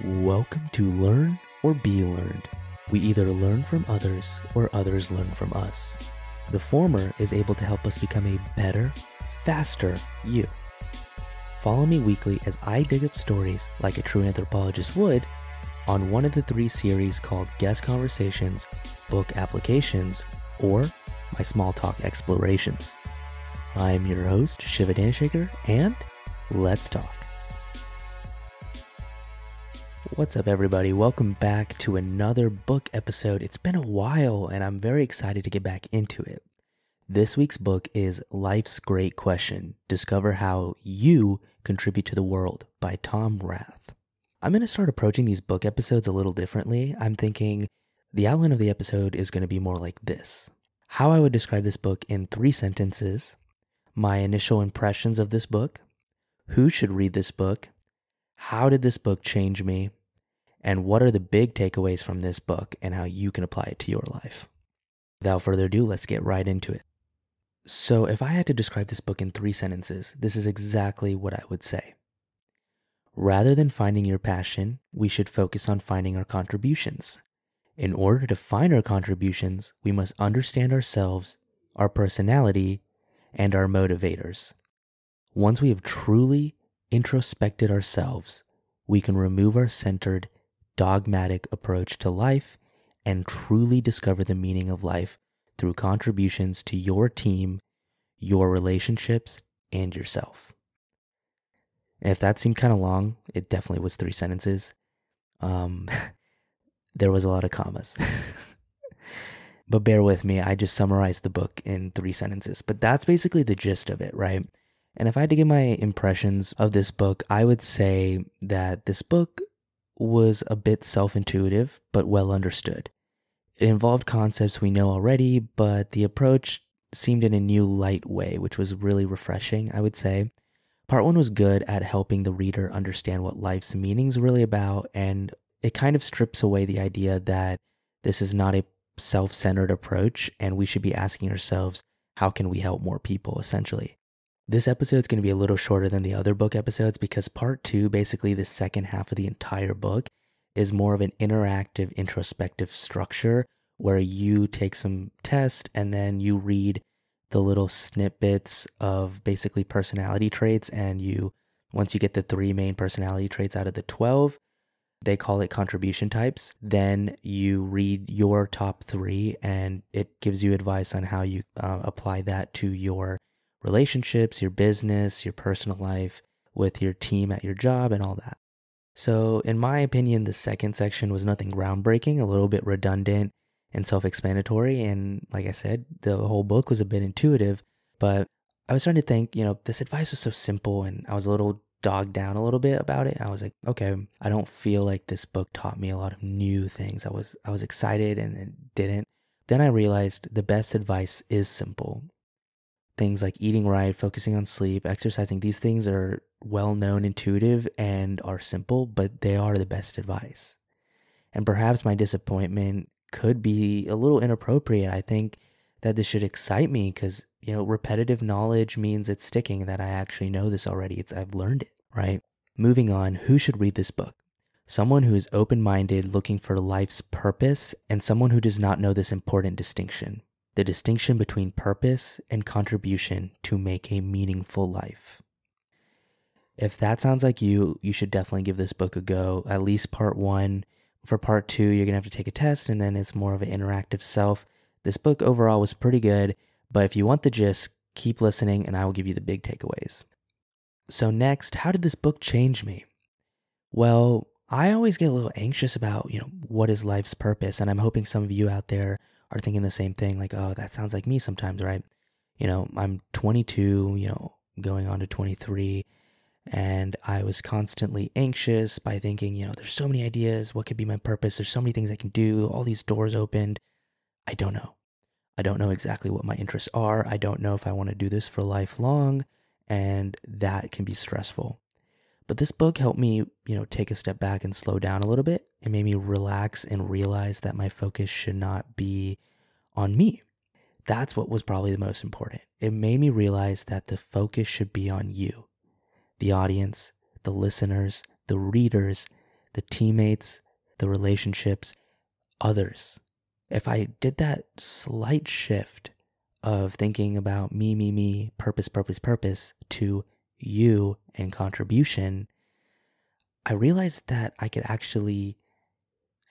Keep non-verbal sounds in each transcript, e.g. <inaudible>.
Welcome to Learn or Be Learned. We either learn from others or others learn from us. The former is able to help us become a better, faster you. Follow me weekly as I dig up stories like a true anthropologist would on one of the three series called Guest Conversations, Book Applications, or My Small Talk Explorations. I'm your host, Shiva Danshaker, and let's talk. What's up, everybody? Welcome back to another book episode. It's been a while, and I'm very excited to get back into it. This week's book is Life's Great Question Discover How You Contribute to the World by Tom Rath. I'm going to start approaching these book episodes a little differently. I'm thinking the outline of the episode is going to be more like this How I would describe this book in three sentences, my initial impressions of this book, who should read this book, how did this book change me, and what are the big takeaways from this book and how you can apply it to your life. Without further ado, let's get right into it. So, if I had to describe this book in three sentences, this is exactly what I would say. Rather than finding your passion, we should focus on finding our contributions. In order to find our contributions, we must understand ourselves, our personality, and our motivators. Once we have truly introspected ourselves, we can remove our centered dogmatic approach to life and truly discover the meaning of life through contributions to your team, your relationships, and yourself. And if that seemed kind of long, it definitely was three sentences. Um, <laughs> there was a lot of commas. <laughs> but bear with me, I just summarized the book in three sentences. But that's basically the gist of it, right? And if I had to give my impressions of this book, I would say that this book was a bit self intuitive, but well understood. It involved concepts we know already, but the approach seemed in a new light way, which was really refreshing, I would say. Part one was good at helping the reader understand what life's meaning is really about, and it kind of strips away the idea that this is not a self centered approach, and we should be asking ourselves, how can we help more people, essentially. This episode is going to be a little shorter than the other book episodes because part two, basically the second half of the entire book, is more of an interactive, introspective structure where you take some test and then you read the little snippets of basically personality traits. And you, once you get the three main personality traits out of the 12, they call it contribution types. Then you read your top three and it gives you advice on how you uh, apply that to your relationships, your business, your personal life, with your team at your job, and all that. So, in my opinion, the second section was nothing groundbreaking, a little bit redundant and self explanatory. And like I said, the whole book was a bit intuitive, but I was starting to think, you know, this advice was so simple and I was a little dogged down a little bit about it. I was like, okay, I don't feel like this book taught me a lot of new things. I was I was excited and it didn't. Then I realized the best advice is simple things like eating right, focusing on sleep, exercising, these things are well known, intuitive, and are simple, but they are the best advice. And perhaps my disappointment could be a little inappropriate. I think that this should excite me because, you know, repetitive knowledge means it's sticking, that I actually know this already. It's I've learned it, right? Moving on, who should read this book? Someone who is open minded, looking for life's purpose, and someone who does not know this important distinction the distinction between purpose and contribution to make a meaningful life. If that sounds like you, you should definitely give this book a go, at least part one. For part two, you're going to have to take a test, and then it's more of an interactive self. This book overall was pretty good, but if you want the gist, keep listening, and I will give you the big takeaways. So, next, how did this book change me? Well, I always get a little anxious about, you know, what is life's purpose, and I'm hoping some of you out there are thinking the same thing like, oh, that sounds like me sometimes, right? You know, I'm 22, you know, going on to 23, and I was constantly anxious by thinking, you know, there's so many ideas. What could be my purpose? There's so many things I can do. All these doors opened. I don't know. I don't know exactly what my interests are. I don't know if I want to do this for lifelong, and that can be stressful. But this book helped me, you know, take a step back and slow down a little bit. It made me relax and realize that my focus should not be on me. That's what was probably the most important. It made me realize that the focus should be on you, the audience, the listeners, the readers, the teammates, the relationships, others. If I did that slight shift of thinking about me, me, me, purpose, purpose, purpose to you and contribution, I realized that I could actually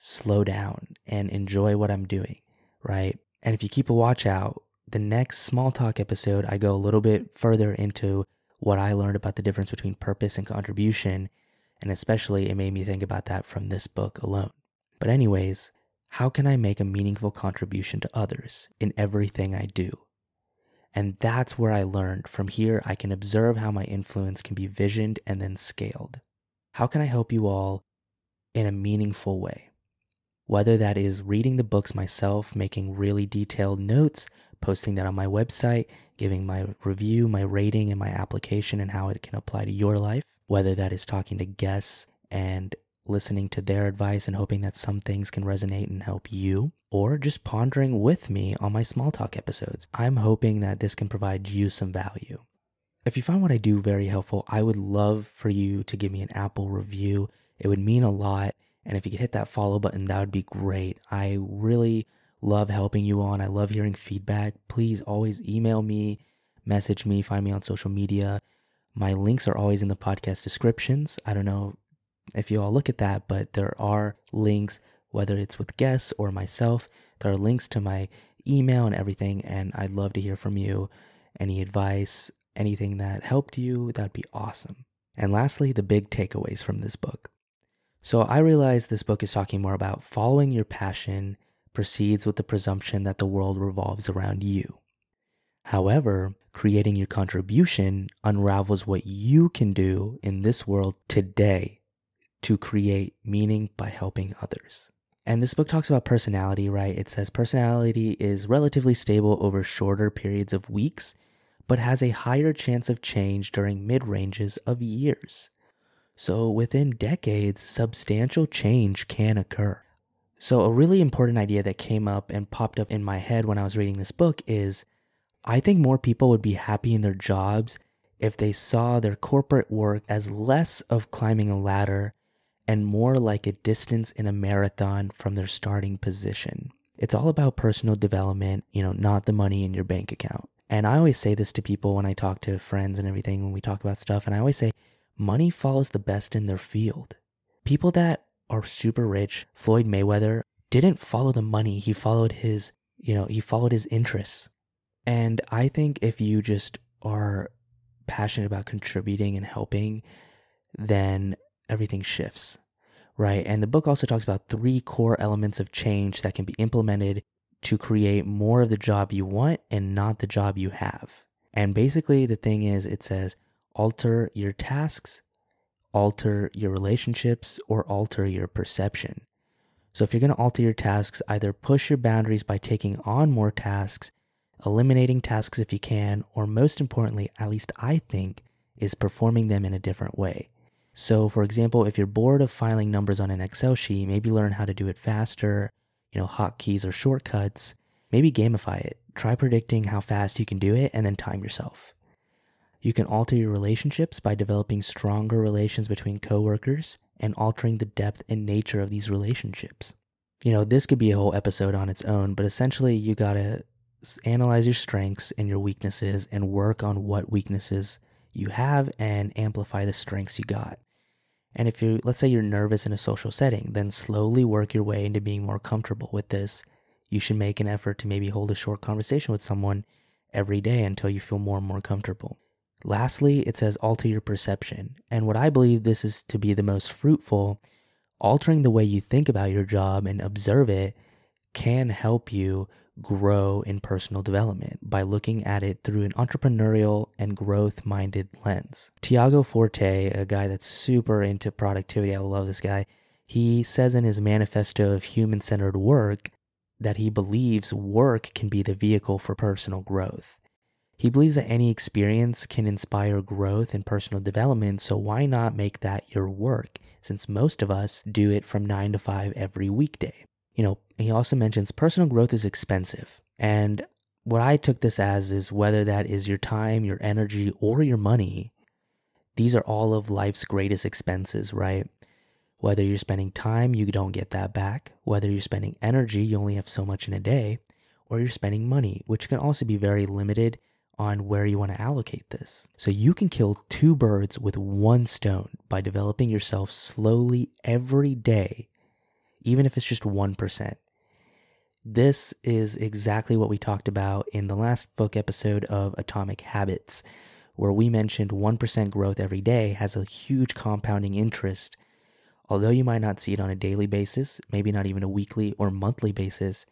slow down and enjoy what I'm doing, right? And if you keep a watch out, the next small talk episode, I go a little bit further into what I learned about the difference between purpose and contribution. And especially, it made me think about that from this book alone. But, anyways, how can I make a meaningful contribution to others in everything I do? And that's where I learned. From here, I can observe how my influence can be visioned and then scaled. How can I help you all in a meaningful way? Whether that is reading the books myself, making really detailed notes, posting that on my website, giving my review, my rating, and my application and how it can apply to your life, whether that is talking to guests and listening to their advice and hoping that some things can resonate and help you, or just pondering with me on my small talk episodes. I'm hoping that this can provide you some value. If you find what I do very helpful, I would love for you to give me an Apple review. It would mean a lot. And if you could hit that follow button, that would be great. I really love helping you on. I love hearing feedback. Please always email me, message me, find me on social media. My links are always in the podcast descriptions. I don't know if you all look at that, but there are links, whether it's with guests or myself, there are links to my email and everything. And I'd love to hear from you. Any advice, anything that helped you, that'd be awesome. And lastly, the big takeaways from this book. So I realize this book is talking more about following your passion proceeds with the presumption that the world revolves around you. However, creating your contribution unravels what you can do in this world today to create meaning by helping others. And this book talks about personality, right? It says personality is relatively stable over shorter periods of weeks, but has a higher chance of change during mid ranges of years. So within decades, substantial change can occur. So, a really important idea that came up and popped up in my head when I was reading this book is I think more people would be happy in their jobs if they saw their corporate work as less of climbing a ladder and more like a distance in a marathon from their starting position. It's all about personal development, you know, not the money in your bank account. And I always say this to people when I talk to friends and everything, when we talk about stuff, and I always say, money follows the best in their field. People that are super rich. Floyd Mayweather didn't follow the money. He followed his, you know, he followed his interests. And I think if you just are passionate about contributing and helping, then everything shifts, right? And the book also talks about three core elements of change that can be implemented to create more of the job you want and not the job you have. And basically, the thing is, it says alter your tasks, alter your relationships or alter your perception. So, if you're going to alter your tasks, either push your boundaries by taking on more tasks, eliminating tasks if you can, or most importantly, at least I think, is performing them in a different way. So, for example, if you're bored of filing numbers on an Excel sheet, maybe learn how to do it faster, you know, hotkeys or shortcuts. Maybe gamify it. Try predicting how fast you can do it and then time yourself. You can alter your relationships by developing stronger relations between coworkers and altering the depth and nature of these relationships. You know, this could be a whole episode on its own, but essentially, you got to analyze your strengths and your weaknesses and work on what weaknesses you have and amplify the strengths you got. And if you, let's say you're nervous in a social setting, then slowly work your way into being more comfortable with this. You should make an effort to maybe hold a short conversation with someone every day until you feel more and more comfortable. Lastly, it says alter your perception. And what I believe this is to be the most fruitful, altering the way you think about your job and observe it can help you grow in personal development by looking at it through an entrepreneurial and growth minded lens. Tiago Forte, a guy that's super into productivity, I love this guy. He says in his manifesto of human centered work that he believes work can be the vehicle for personal growth. He believes that any experience can inspire growth and personal development, so why not make that your work, since most of us do it from 9 to 5 every weekday? You know, he also mentions personal growth is expensive. And what I took this as is whether that is your time, your energy, or your money, these are all of life's greatest expenses, right? Whether you're spending time, you don't get that back. Whether you're spending energy, you only have so much in a day. Or you're spending money, which can also be very limited on where you want to allocate this. So you can kill two birds with one stone by developing yourself slowly every day, even if it's just 1%. This is exactly what we talked about in the last book episode of Atomic Habits, where we mentioned 1% growth every day has a huge compounding interest. Although you might not see it on a daily basis, maybe not even a weekly or monthly basis,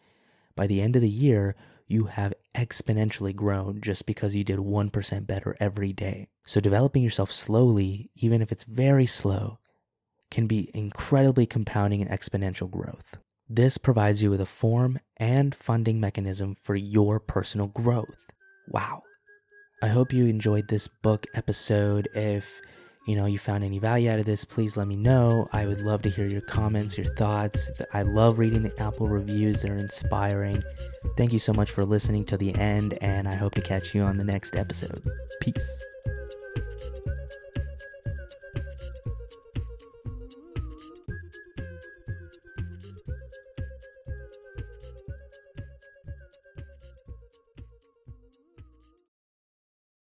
by the end of the year, you have exponentially grown just because you did 1% better every day. So, developing yourself slowly, even if it's very slow, can be incredibly compounding and exponential growth. This provides you with a form and funding mechanism for your personal growth. Wow. I hope you enjoyed this book episode. If you know you found any value out of this, please let me know. I would love to hear your comments, your thoughts. I love reading the Apple reviews, they're inspiring. Thank you so much for listening to the end, and I hope to catch you on the next episode. Peace.